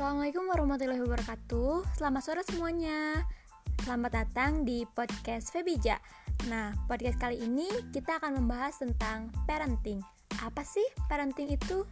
Assalamualaikum warahmatullahi wabarakatuh. Selamat sore semuanya. Selamat datang di podcast Febija. Nah, podcast kali ini kita akan membahas tentang parenting. Apa sih parenting itu?